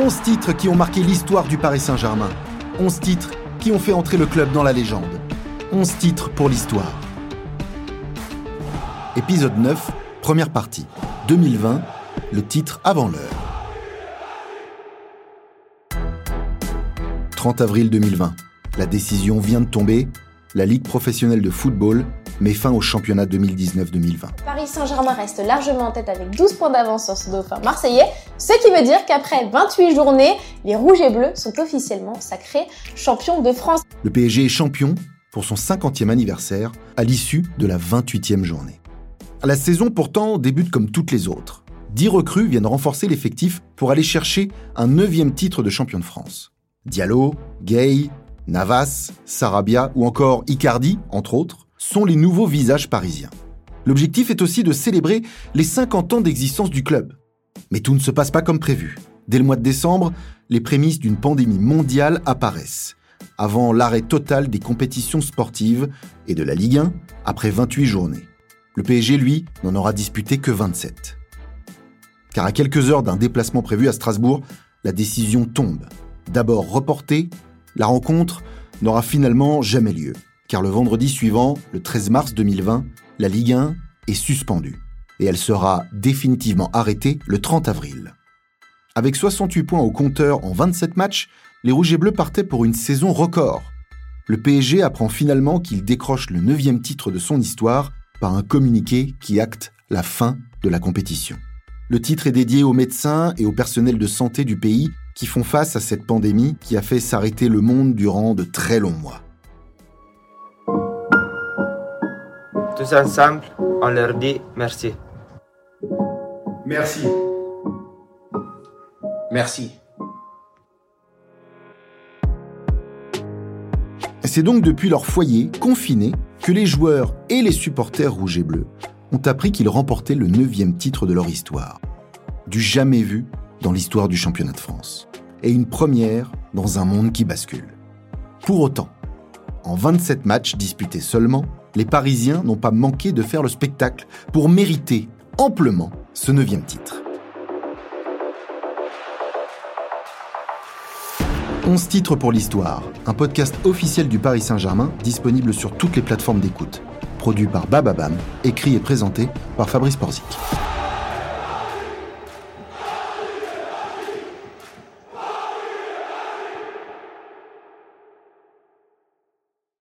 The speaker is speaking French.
11 titres qui ont marqué l'histoire du Paris Saint-Germain. 11 titres qui ont fait entrer le club dans la légende. 11 titres pour l'histoire. Épisode 9, première partie. 2020, le titre avant l'heure. 30 avril 2020. La décision vient de tomber. La Ligue professionnelle de football met fin au championnat 2019-2020. Paris Saint-Germain reste largement en tête avec 12 points d'avance sur ce dauphin marseillais, ce qui veut dire qu'après 28 journées, les Rouges et Bleus sont officiellement sacrés champions de France. Le PSG est champion pour son 50e anniversaire à l'issue de la 28e journée. La saison pourtant débute comme toutes les autres. 10 recrues viennent renforcer l'effectif pour aller chercher un 9e titre de champion de France. Diallo, Gay, Navas, Sarabia ou encore Icardi, entre autres, sont les nouveaux visages parisiens. L'objectif est aussi de célébrer les 50 ans d'existence du club. Mais tout ne se passe pas comme prévu. Dès le mois de décembre, les prémices d'une pandémie mondiale apparaissent, avant l'arrêt total des compétitions sportives et de la Ligue 1 après 28 journées. Le PSG, lui, n'en aura disputé que 27. Car à quelques heures d'un déplacement prévu à Strasbourg, la décision tombe. D'abord reportée, la rencontre n'aura finalement jamais lieu car le vendredi suivant, le 13 mars 2020, la Ligue 1 est suspendue et elle sera définitivement arrêtée le 30 avril. Avec 68 points au compteur en 27 matchs, les Rouges et Bleus partaient pour une saison record. Le PSG apprend finalement qu'il décroche le neuvième titre de son histoire par un communiqué qui acte la fin de la compétition. Le titre est dédié aux médecins et au personnel de santé du pays qui font face à cette pandémie qui a fait s'arrêter le monde durant de très longs mois. Tous ensemble, on leur dit merci. Merci. Merci. C'est donc depuis leur foyer, confiné, que les joueurs et les supporters rouges et bleus ont appris qu'ils remportaient le neuvième titre de leur histoire. Du jamais vu dans l'histoire du championnat de France. Et une première dans un monde qui bascule. Pour autant, en 27 matchs disputés seulement, les Parisiens n'ont pas manqué de faire le spectacle pour mériter amplement ce neuvième titre. 11 titres pour l'histoire, un podcast officiel du Paris Saint-Germain disponible sur toutes les plateformes d'écoute. Produit par Bababam, écrit et présenté par Fabrice Porzic.